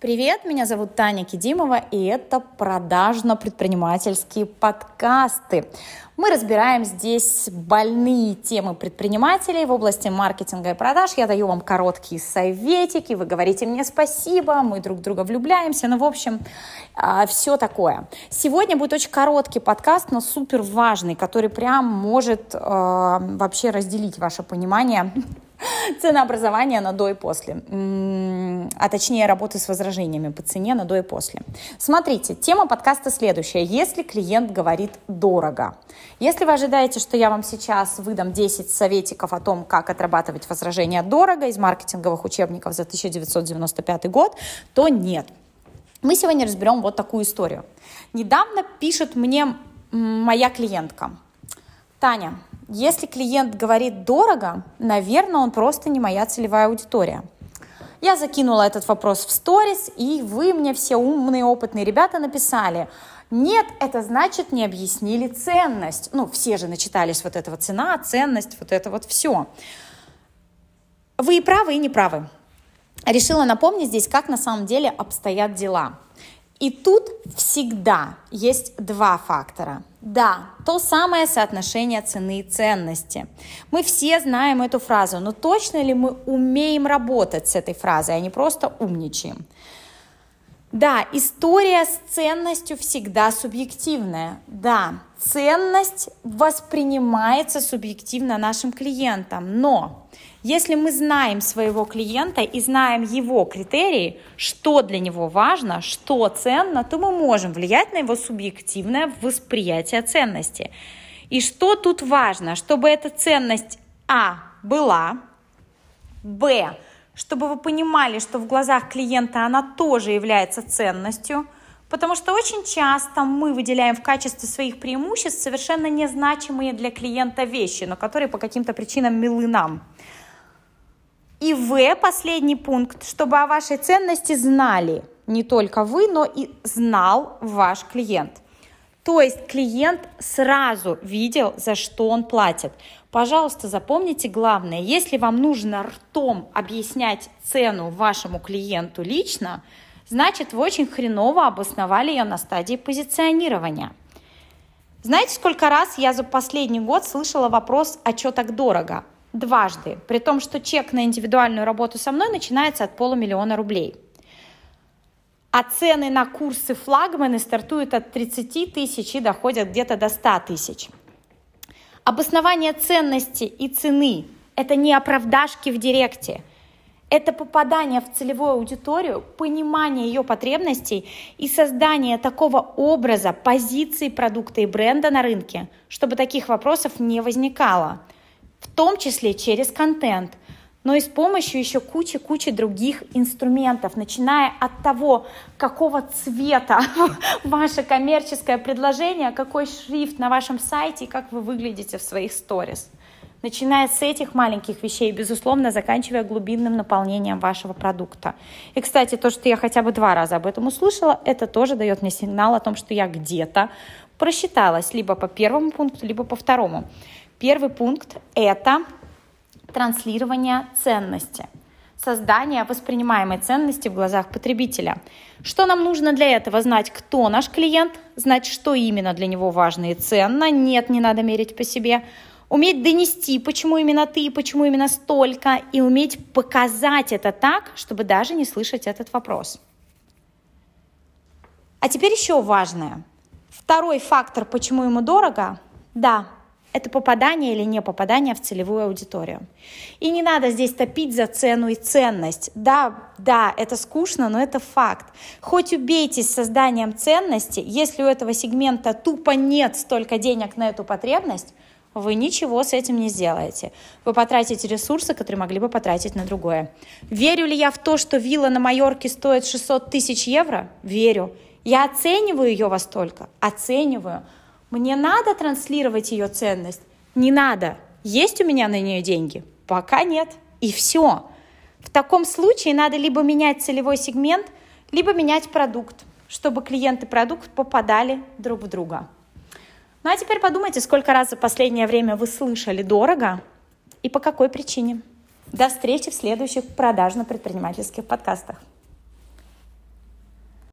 Привет, меня зовут Таня Кидимова, и это продажно-предпринимательские подкасты. Мы разбираем здесь больные темы предпринимателей в области маркетинга и продаж. Я даю вам короткие советики, вы говорите мне спасибо, мы друг друга влюбляемся. Ну, в общем, а, все такое. Сегодня будет очень короткий подкаст, но супер важный, который прям может а, вообще разделить ваше понимание ценообразования на до и после, а точнее работы с возражениями по цене на до и после. Смотрите, тема подкаста следующая. Если клиент говорит дорого, если вы ожидаете, что я вам сейчас выдам 10 советиков о том, как отрабатывать возражения дорого из маркетинговых учебников за 1995 год, то нет. Мы сегодня разберем вот такую историю. Недавно пишет мне моя клиентка. Таня, если клиент говорит дорого, наверное, он просто не моя целевая аудитория. Я закинула этот вопрос в сторис, и вы мне все умные, опытные ребята написали, нет, это значит не объяснили ценность. Ну, все же начитались вот этого цена, ценность, вот это вот все. Вы и правы, и не правы. Решила напомнить здесь, как на самом деле обстоят дела. И тут всегда есть два фактора. Да, то самое соотношение цены и ценности. Мы все знаем эту фразу, но точно ли мы умеем работать с этой фразой, а не просто умничаем? Да, история с ценностью всегда субъективная. Да, ценность воспринимается субъективно нашим клиентом, но если мы знаем своего клиента и знаем его критерии, что для него важно, что ценно, то мы можем влиять на его субъективное восприятие ценности. И что тут важно? Чтобы эта ценность А была, Б, чтобы вы понимали, что в глазах клиента она тоже является ценностью, потому что очень часто мы выделяем в качестве своих преимуществ совершенно незначимые для клиента вещи, но которые по каким-то причинам милы нам. И В, последний пункт, чтобы о вашей ценности знали не только вы, но и знал ваш клиент. То есть клиент сразу видел, за что он платит. Пожалуйста, запомните главное, если вам нужно ртом объяснять цену вашему клиенту лично, значит вы очень хреново обосновали ее на стадии позиционирования. Знаете, сколько раз я за последний год слышала вопрос, а что так дорого? дважды, при том, что чек на индивидуальную работу со мной начинается от полумиллиона рублей. А цены на курсы флагманы стартуют от 30 тысяч и доходят где-то до 100 тысяч. Обоснование ценности и цены – это не оправдашки в директе. Это попадание в целевую аудиторию, понимание ее потребностей и создание такого образа, позиции продукта и бренда на рынке, чтобы таких вопросов не возникало – в том числе через контент, но и с помощью еще кучи-кучи других инструментов, начиная от того, какого цвета ваше коммерческое предложение, какой шрифт на вашем сайте и как вы выглядите в своих сторис. Начиная с этих маленьких вещей, безусловно, заканчивая глубинным наполнением вашего продукта. И, кстати, то, что я хотя бы два раза об этом услышала, это тоже дает мне сигнал о том, что я где-то просчиталась либо по первому пункту, либо по второму. Первый пункт – это транслирование ценности, создание воспринимаемой ценности в глазах потребителя. Что нам нужно для этого? Знать, кто наш клиент, знать, что именно для него важно и ценно. Нет, не надо мерить по себе. Уметь донести, почему именно ты, почему именно столько, и уметь показать это так, чтобы даже не слышать этот вопрос. А теперь еще важное. Второй фактор, почему ему дорого, да, это попадание или не попадание в целевую аудиторию. И не надо здесь топить за цену и ценность. Да, да, это скучно, но это факт. Хоть убейтесь созданием ценности, если у этого сегмента тупо нет столько денег на эту потребность, вы ничего с этим не сделаете. Вы потратите ресурсы, которые могли бы потратить на другое. Верю ли я в то, что вилла на Майорке стоит 600 тысяч евро? Верю. Я оцениваю ее во столько? Оцениваю. Мне надо транслировать ее ценность? Не надо. Есть у меня на нее деньги? Пока нет. И все. В таком случае надо либо менять целевой сегмент, либо менять продукт, чтобы клиент и продукт попадали друг в друга. Ну а теперь подумайте, сколько раз за последнее время вы слышали дорого и по какой причине. До встречи в следующих продажно-предпринимательских подкастах.